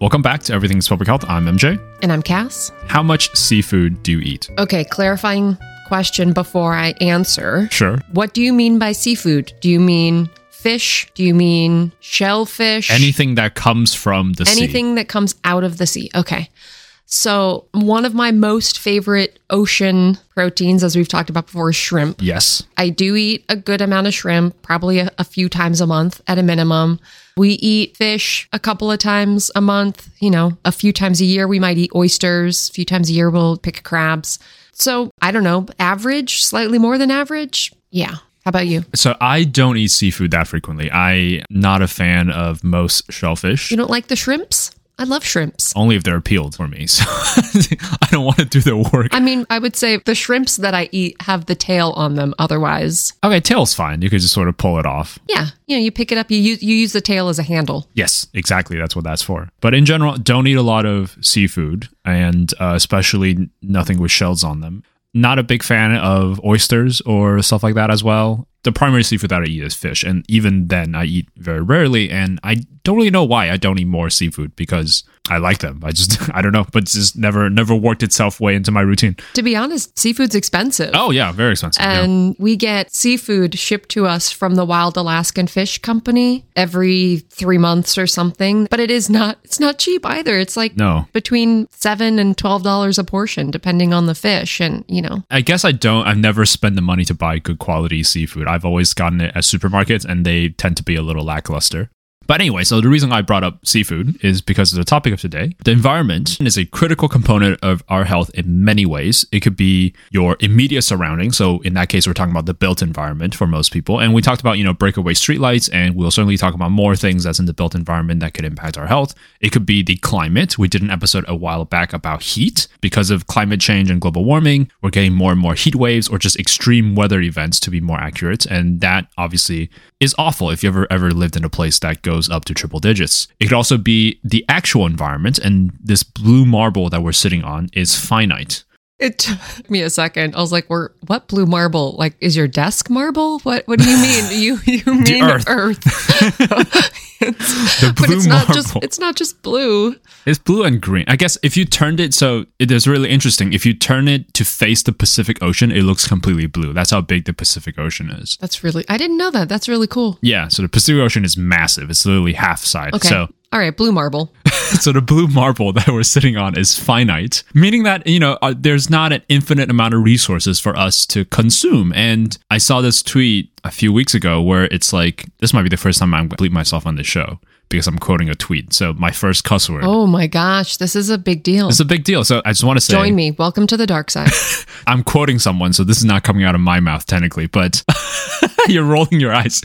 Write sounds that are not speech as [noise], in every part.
Welcome back to Everything's Public Health. I'm MJ. And I'm Cass. How much seafood do you eat? Okay, clarifying question before I answer. Sure. What do you mean by seafood? Do you mean fish? Do you mean shellfish? Anything that comes from the sea. Anything that comes out of the sea. Okay. So, one of my most favorite ocean proteins, as we've talked about before, is shrimp. Yes. I do eat a good amount of shrimp, probably a, a few times a month at a minimum. We eat fish a couple of times a month, you know, a few times a year. We might eat oysters. A few times a year, we'll pick crabs. So, I don't know, average, slightly more than average. Yeah. How about you? So I don't eat seafood that frequently. I'm not a fan of most shellfish. You don't like the shrimps? I love shrimps. Only if they're peeled for me. [laughs] So I don't want to do the work. I mean, I would say the shrimps that I eat have the tail on them. Otherwise, okay, tail's fine. You could just sort of pull it off. yeah, you know, you pick it up. You use you use the tail as a handle. Yes, exactly. That's what that's for. But in general, don't eat a lot of seafood, and uh, especially nothing with shells on them. Not a big fan of oysters or stuff like that as well. The primary seafood that I eat is fish, and even then, I eat very rarely. And I don't really know why I don't eat more seafood because I like them. I just [laughs] I don't know, but it's just never never worked itself way into my routine. To be honest, seafood's expensive. Oh yeah, very expensive. yeah. And we get seafood shipped to us from the Wild Alaskan Fish Company every three months or something. But it is not it's not cheap either. It's like No. between seven and twelve dollars a portion, depending on the fish. And you know, I guess I don't. I've never spent the money to buy good quality seafood. I've always gotten it at supermarkets, and they tend to be a little lackluster. But anyway, so the reason I brought up seafood is because of the topic of today. The environment is a critical component of our health in many ways. It could be your immediate surroundings. So in that case, we're talking about the built environment for most people. And we talked about, you know, breakaway streetlights, and we'll certainly talk about more things that's in the built environment that could impact our health. It could be the climate. We did an episode a while back about heat. Because of climate change and global warming, we're getting more and more heat waves or just extreme weather events to be more accurate. And that obviously is awful if you ever ever lived in a place that goes up to triple digits. It could also be the actual environment, and this blue marble that we're sitting on is finite. It took [laughs] me a second. I was like, "We're what blue marble? Like, is your desk marble? What What do you mean? [laughs] you you mean earth. [laughs] The but blue it's not marble. just it's not just blue. It's blue and green. I guess if you turned it so it is really interesting. If you turn it to face the Pacific Ocean, it looks completely blue. That's how big the Pacific Ocean is. That's really I didn't know that. That's really cool. Yeah, so the Pacific Ocean is massive. It's literally half side. Okay. So All right, blue marble. [laughs] so the blue marble that we're sitting on is finite, meaning that you know uh, there's not an infinite amount of resources for us to consume. And I saw this tweet a few weeks ago where it's like this might be the first time I'm bleep myself on this show because I'm quoting a tweet. So my first cuss word. Oh my gosh, this is a big deal. It's a big deal. So I just want to say Join me. Welcome to the dark side. [laughs] I'm quoting someone, so this is not coming out of my mouth technically, but [laughs] you're rolling your eyes.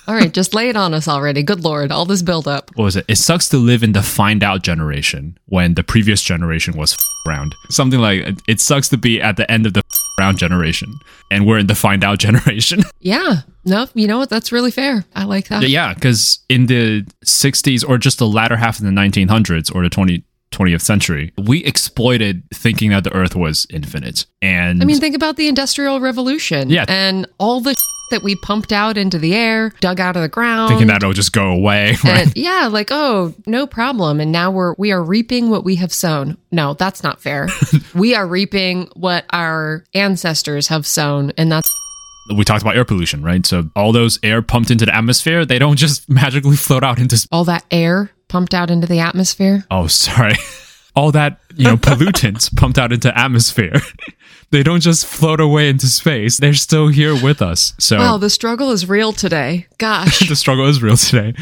[laughs] All right, just lay it on us already. Good lord, all this build up. What was it? It sucks to live in the find out generation when the previous generation was round. Something like it sucks to be at the end of the generation and we're in the find out [laughs] generation. Yeah. No, you know what? That's really fair. I like that. yeah, because in the 60s or just the latter half of the 1900s or the 20, 20th century, we exploited thinking that the earth was infinite. And I mean, think about the Industrial Revolution. Yeah. And all the that we pumped out into the air, dug out of the ground. thinking that it'll just go away, [laughs] right? and yeah, like, oh, no problem. And now we're we are reaping what we have sown. No, that's not fair. [laughs] we are reaping what our ancestors have sown, and that's we talked about air pollution, right? So all those air pumped into the atmosphere, they don't just [laughs] magically float out into. all that air pumped out into the atmosphere. Oh, sorry. All that you know pollutants [laughs] pumped out into atmosphere. [laughs] they don't just float away into space. They're still here with us. So Wow, the struggle is real today. Gosh. [laughs] the struggle is real today.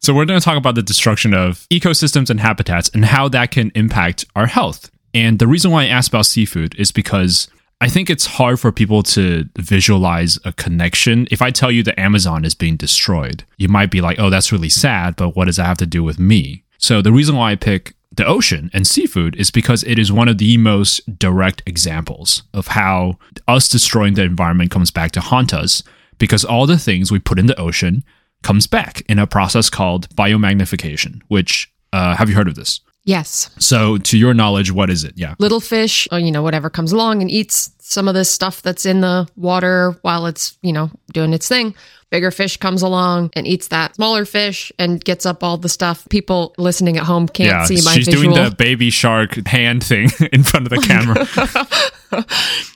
So we're going to talk about the destruction of ecosystems and habitats and how that can impact our health. And the reason why I asked about seafood is because I think it's hard for people to visualize a connection. If I tell you the Amazon is being destroyed, you might be like, "Oh, that's really sad, but what does that have to do with me?" So the reason why I pick the ocean and seafood is because it is one of the most direct examples of how us destroying the environment comes back to haunt us because all the things we put in the ocean comes back in a process called biomagnification, which uh, have you heard of this? Yes. So, to your knowledge, what is it? Yeah. Little fish, or, you know, whatever comes along and eats some of this stuff that's in the water while it's, you know, doing its thing. Bigger fish comes along and eats that smaller fish and gets up all the stuff. People listening at home can't yeah, see my she's visual. doing the baby shark hand thing [laughs] in front of the camera.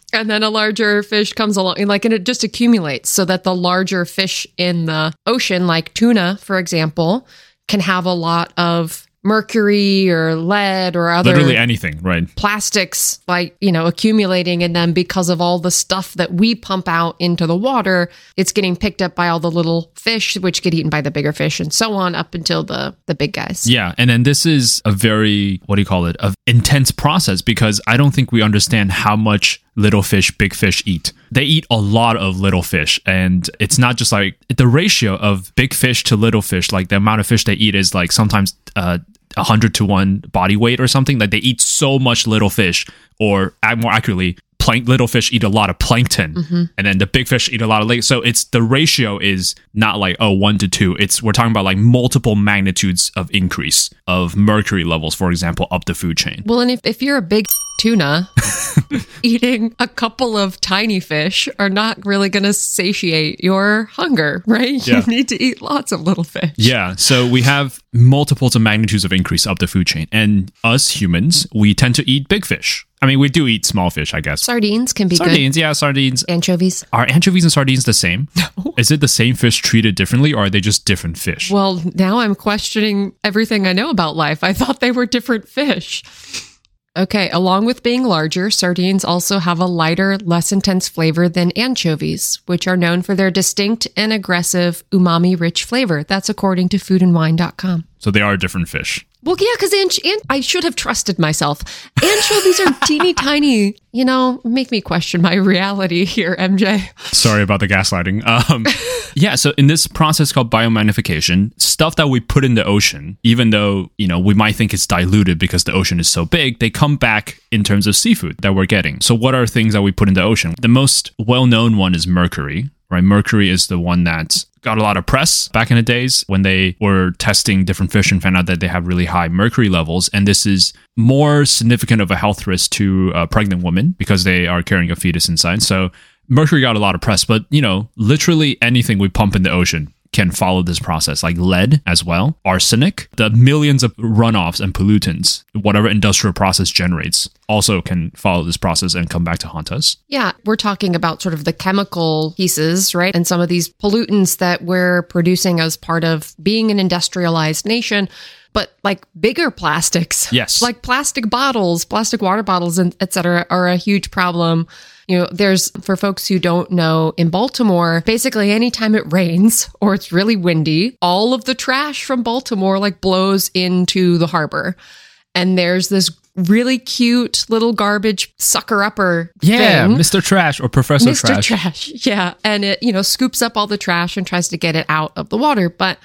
[laughs] and then a larger fish comes along and like and it just accumulates so that the larger fish in the ocean like tuna for example can have a lot of mercury or lead or other Literally anything, right? plastics like you know accumulating in them because of all the stuff that we pump out into the water it's getting picked up by all the little fish which get eaten by the bigger fish and so on up until the the big guys Yeah, and then this is a very what do you call it? A intense process because I don't think we understand how much little fish big fish eat. They eat a lot of little fish and it's not just like the ratio of big fish to little fish like the amount of fish they eat is like sometimes uh 100 to 1 body weight or something. Like they eat so much little fish or more accurately plank little fish eat a lot of plankton and then the big fish eat a lot of lake. So it's the ratio is not like oh one to two. It's we're talking about like multiple magnitudes of increase of mercury levels for example up the food chain. Well and if, if you're a big tuna [laughs] [laughs] eating a couple of tiny fish are not really going to satiate your hunger right Yeah. you need to eat lots of little fish Yeah, so we have multiples of magnitudes of increase up the food chain. And us humans, we tend to eat big fish. I mean, we do eat small fish, I guess. sardines can be Sardines, yeah, sardines. anchovies Are anchovies and sardines the same? No. Is it the same fish treated differently or are they just different fish? Well, now I'm questioning everything I know about life. I thought they were different fish. Okay, along with being larger, sardines also have a lighter, less intense flavor than anchovies, which are known for their distinct and aggressive umami rich flavor. That's according to foodandwine.com. so they are different fish. Well, yeah, because anch- an- I should have trusted myself. Anchovies are teeny [laughs] tiny. You know, make me question my reality here, MJ. Sorry about the gaslighting. Um, yeah, so in this process called biomagnification, stuff that we put in the ocean, even though you know we might think it's diluted because the ocean is so big, they come back in terms of seafood that we're getting. So what are things that we put in the ocean? The most well-known one is mercury. Right, mercury is the one that got a lot of press back in the days when they were testing different fish and found out that they have really high mercury levels. And this is more significant of a health risk to uh, pregnant women because they are carrying a fetus inside. So mercury got a lot of press, but you know, literally anything we pump in the ocean can follow this process, like lead as well, arsenic, the millions of runoffs and pollutants, whatever industrial process generates, also can follow this process and come back to haunt us. Yeah, we're talking about sort of the chemical pieces, right? And some of these pollutants that we're producing as part of being an industrialized nation. But like bigger plastics, Yes. like plastic bottles, plastic water bottles, and et cetera, are a huge problem. You know, there's for folks who don't know in Baltimore, basically anytime it rains [laughs] or it's really windy, all of the trash from Baltimore like blows into the harbor. And there's this really cute little garbage sucker upper thing. Yeah, Mr. Trash or Professor Mr. Trash. Trash. [laughs] Yeah. And it, you know, scoops up all the trash and tries to get it out of the water. But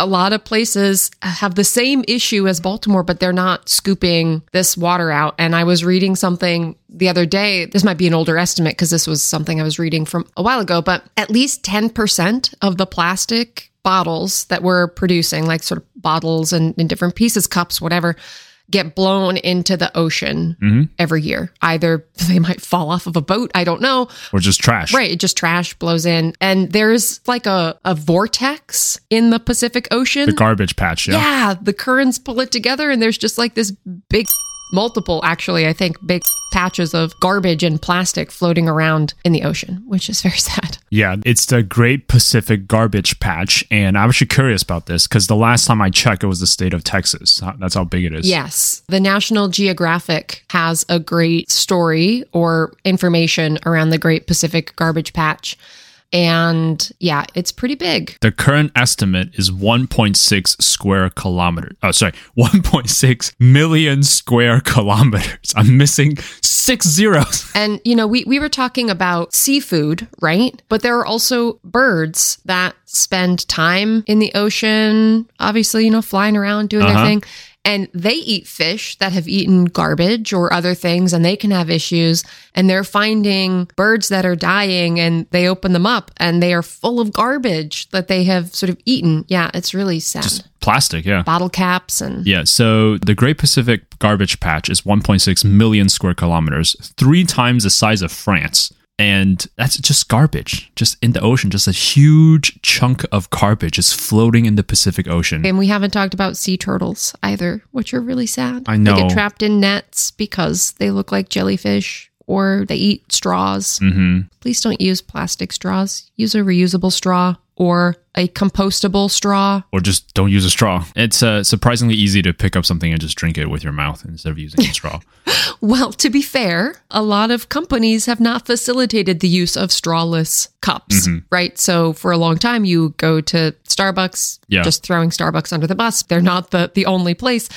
a lot of places have the same issue as Baltimore, but they're not scooping this water out. And I was reading something the other day. This might be an older estimate because this was something I was reading from a while ago, but at least 10% of the plastic bottles that we're producing, like sort of bottles and in different pieces, cups, whatever, get blown into the ocean mm-hmm. every year. Either they might fall off of a boat, I don't know, Or just trash. Right. It just trash blows in. And there's like a, a vortex in the Pacific Ocean. The garbage patch, yeah. yeah. The currents pull it together, and there's just like this big, multiple, actually, I think, big patches of garbage and plastic floating around in the ocean, which is very [laughs] sad. Yeah, it's the Great Pacific Garbage Patch. And I'm actually curious about this because the last time I checked, it was the state of Texas. That's how big it is. Yes. The National Geographic has a great story or information around the Great Pacific Garbage Patch. And yeah, it's pretty big. The current estimate is 1.6 square kilometers. Oh, sorry, [laughs] 1.6 million square kilometers. I'm missing six zeros. [laughs] And, you know, we, we were talking about seafood, right? But there are also birds that spend time in the ocean, obviously, you know, flying around, doing Uh-huh. their thing. And they eat fish that have eaten garbage or other things and they can have issues. And they're finding birds that are dying and they open them up and they are full of garbage that they have sort of eaten. Yeah, it's really sad. Just plastic, yeah. Bottle caps and. Yeah, so the Great Pacific Garbage Patch is 1.6 million square kilometers, three times the size of France and that's just garbage just in the ocean just a huge chunk of garbage is floating in the pacific ocean And we haven't talked about sea turtles either, which are really sad. I know. They get trapped in nets because they look like jellyfish or they eat straws. hmm Please don't use plastic straws. Use a reusable straw or a compostable straw. or just don't use a straw it's uh, surprisingly easy to pick up something and just drink it with your mouth instead of using a straw [laughs] Well, to be fair, a lot of companies have not facilitated the use of strawless cups, Mm-hmm. right? So for a long time, you go to Starbucks, Yeah. just throwing Starbucks under the bus. They're not the, the only place.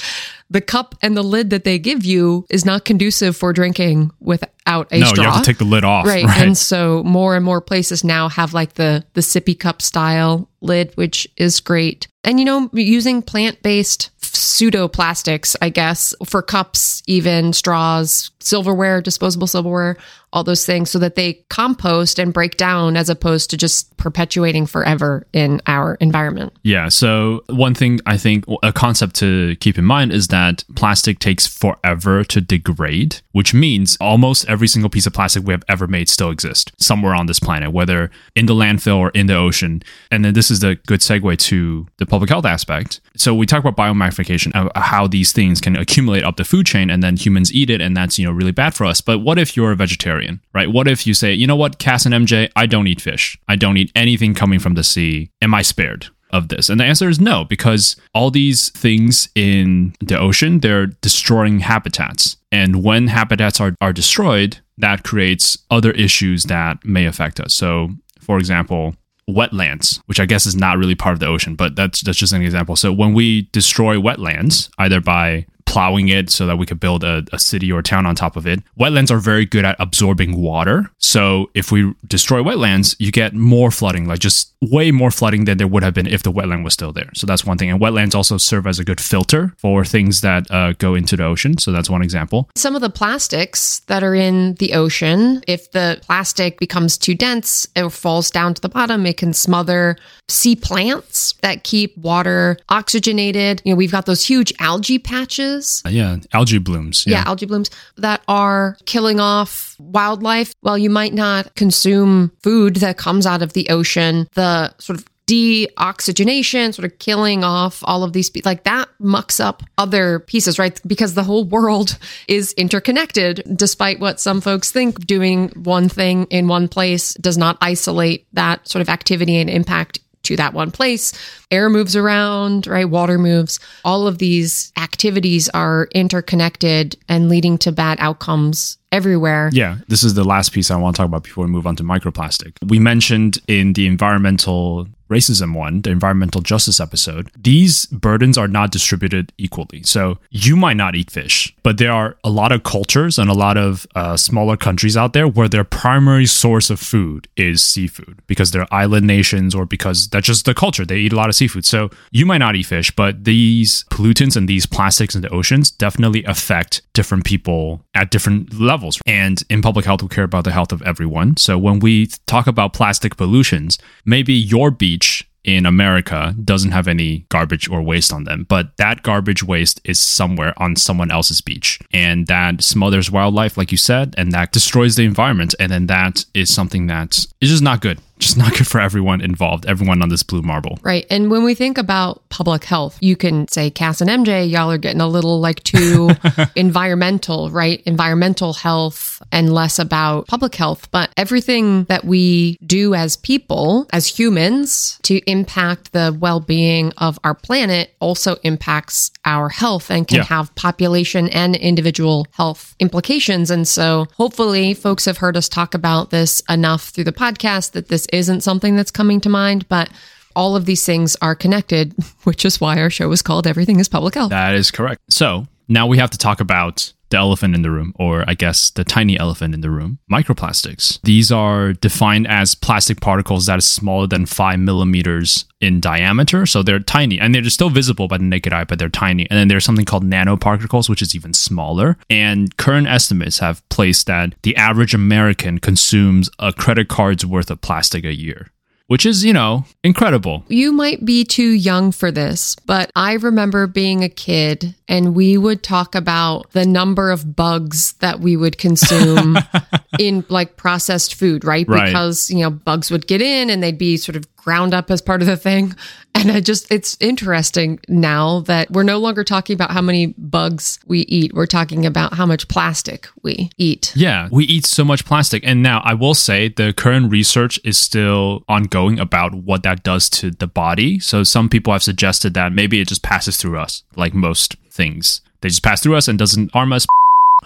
The cup and the lid that they give you is not conducive for drinking without a no straw. you have to take the lid off right. [laughs] right, And so more and more places now have like the the sippy cup style know, lid, which is great. And you know, using plant-based pseudo plastics, I guess, for cups, even straws, silverware, disposable silverware, all those things so that they compost and break down as opposed to just perpetuating forever in our environment. Yeah. So, one thing I think a concept to keep in mind is that plastic takes forever to degrade, which means almost every single piece of plastic we have ever made still exists somewhere on this planet, whether in the landfill or in the ocean. And then this is the good segue to the public health aspect. So, we talk about biomagnification, uh, how these things can accumulate up the food chain and then humans eat it. And that's, you know, really bad for us. But what if you're a vegetarian, right? What if you say, you know what, Cass and MJ, I don't eat fish. I don't eat anything coming from the sea. Am I spared? of this? And the answer is no, because all these things in the ocean, they're destroying habitats. And when habitats are, are destroyed, that creates other issues that may affect us. So, for example, wetlands, which I guess is not really part of the ocean, but that's that's just an example. So when we destroy wetlands, either by plowing it so that we could build a, a city or town on top of it. Wetlands are very good at absorbing water. So if we destroy wetlands, you get more flooding, like just way more flooding than there would have been if the wetland was still there. So that's one thing. And wetlands also serve as a good filter for things that uh, go into the ocean. So that's one example. Some of the plastics that are in the ocean, if the plastic becomes too dense or falls down to the bottom, it can smother sea plants that keep water oxygenated. You know, we've got those huge algae patches. Uh, yeah, algae blooms. Yeah. algae blooms that are killing off wildlife. Well, you might not consume food that comes out of the ocean. The sort of deoxygenation, sort of killing off all of these, like that mucks up other pieces, right? Because the whole world [laughs] is interconnected, despite what some folks think. Doing one thing in one place does not isolate that sort of activity and impact to that one place. Air moves around, right? Water moves. All of these activities are interconnected and leading to bad outcomes everywhere. Yeah, this is the last piece I want to talk about before we move on to microplastic. We mentioned in the environmental racism one, the environmental justice episode, these burdens are not distributed equally. So you might not eat fish, but there are a lot of cultures and a lot of uh, smaller countries out there where their primary source of food is seafood because they're island nations or because that's just the culture. They eat a lot of seafood. So you might not eat fish, but these pollutants and these plastics in the oceans definitely affect different people at different levels. And in public health, we care about the health of everyone. So when we talk about plastic pollutions, maybe your beach in America doesn't have any garbage or waste on them, but that garbage waste is somewhere on someone else's beach. And that smothers wildlife, like you said, and that destroys the environment. And then that is something that is just not good. Just not good for everyone involved, everyone on this blue marble. Right. And when we think about public health, you can say Cass and MJ, y'all are getting a little like too [laughs] environmental, right? Environmental health and less about public health. But everything that we do as people, as humans, to impact the well being of our planet also impacts our health and can Yeah. have population and individual health implications. And so hopefully folks have heard us talk about this enough through the podcast that this isn't something that's coming to mind, but all of these things are connected, [laughs] which is why our show is called Everything is Public Health. That is correct. So now we have to talk about the elephant in the room, or I guess the tiny elephant in the room microplastics. These are defined as plastic particles that is smaller than five millimeters in diameter. So they're tiny and they're still visible by the naked eye, but they're tiny. And then there's something called nanoparticles, which is even smaller. And current estimates have placed that the average American consumes a credit card's worth of plastic a year which is, you know, incredible. You might be too young for this, but I remember being a kid and we would talk about the number of bugs that we would consume [laughs] in like processed food, right? Right. Because, you know, bugs would get in and they'd be sort of ground up as part of the thing. [laughs] And I just, it's interesting now that we're no longer talking about how many bugs we eat. We're talking about how much plastic we eat. Yeah, we eat so much plastic. And now I will say the current research is still ongoing about what that does to the body. So some people have suggested that maybe it just passes through us, like most things. They just pass through us and doesn't harm us.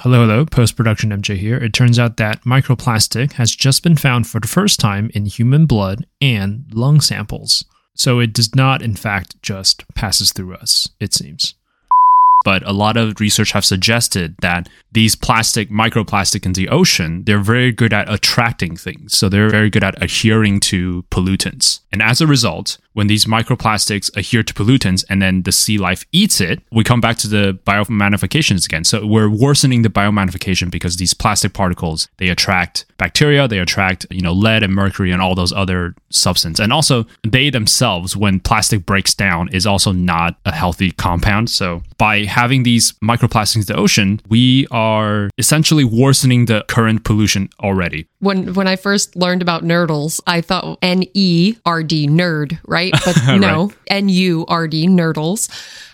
Hello, hello, post production MJ here. It turns out that microplastic has just been found for the first time in human blood and lung samples. So it does not, in fact, just passes through us, it seems. But a lot of research have suggested that these plastic, microplastic in the ocean, they're very good at attracting things. So they're very good at adhering to pollutants. And as a result, when these microplastics adhere to pollutants and then the sea life eats it, we come back to the biomagnifications again. So we're worsening the biomagnification because these plastic particles, they attract bacteria, they attract, you know, lead and mercury and all those other substances. And also they themselves, when plastic breaks down, is also not a healthy compound. So by having these microplastics in the ocean, we are essentially worsening the current pollution already. When when I first learned about nurdles, I thought N E R D nerd, right? But [laughs] no, N U R D nurdles.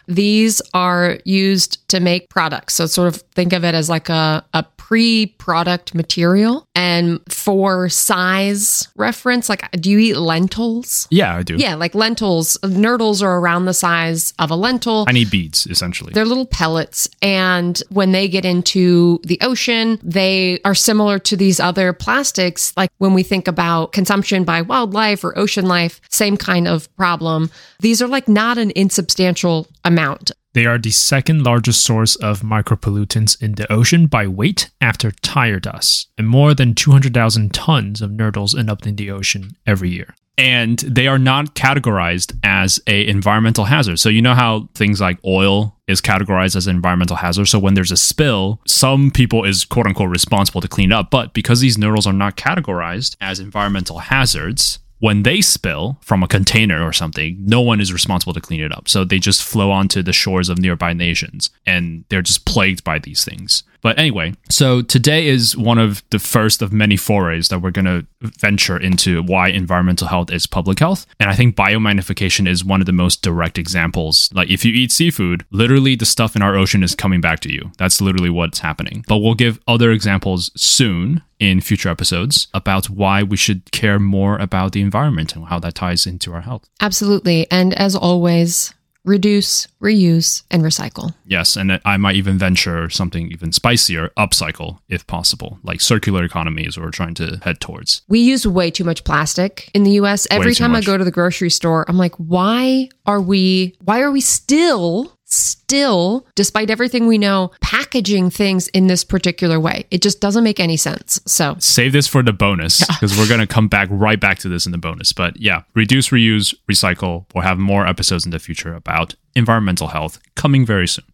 These are used to make products. So sort of think of it as like a, a pre-product material. And for size reference, like do you eat lentils? Yeah, I do. Yeah, like lentils. Nurdles are around the size of a lentil. I need beads, essentially. They're little pellets. And when they get into the ocean, they are similar to these other plastics. Like when we think about consumption by wildlife or ocean life, same kind of problem. These are like not an insubstantial amount. They are the second largest source of micropollutants in the ocean by weight after tire dust, and more than 200,000 tons of nurdles end up in the ocean every year. and they are not categorized as a environmental hazard. So you know how things like oil is categorized as an environmental hazard. So when there's a spill, some people is quote unquote responsible to clean up. But because these nurdles are not categorized as environmental hazards, when they spill from a container or something, no one is responsible to clean it up. So they just flow onto the shores of nearby nations and they're just plagued by these things. But anyway, so today is one of the first of many forays that we're going to venture into why environmental health is public health. And I think biomagnification is one of the most direct examples. Like if you eat seafood, literally the stuff in our ocean is coming back to you. That's literally what's happening. But we'll give other examples soon in future episodes about why we should care more about the environment and how that ties into our health. Absolutely. And as always, reduce, reuse, and recycle. Yes, and I might even venture something even spicier, upcycle if possible, like circular economies we're trying to head towards. We use way too much plastic in the US. Every time much. I go to the grocery store, I'm like, why are we why are we still still despite everything we know packaging things in this particular way? It just doesn't make any sense. So, Save this for the bonus because we're going to come back right back to this in the bonus. But yeah, reduce, reuse, recycle. We'll have more episodes in the future about environmental health coming very soon.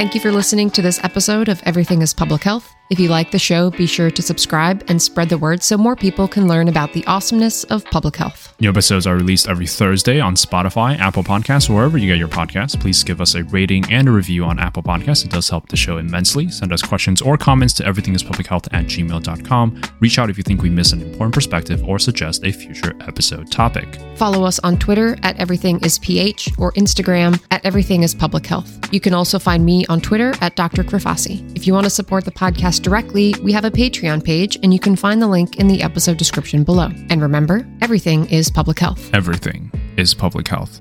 Thank you for listening to this episode of Everything is Public Health. If you like the show, be sure to subscribe and spread the word so more people can learn about the awesomeness of public health. New episodes are released every Thursday on Spotify, Apple Podcasts, or wherever you get your podcasts. Please give us a rating and a review on Apple Podcasts. It does help the show immensely. Send us questions or comments to everythingispublichealth at gmail.com. Reach out if you think we miss an important perspective or suggest a future episode topic. Follow us on Twitter at Everything is PH or Instagram at Everything is Public Health. You can also find me on Twitter at Dr. Krafasi. If you want to support the podcast directly, we have a Patreon page and you can find the link in the episode description below. And remember, everything is public health. Everything is public health.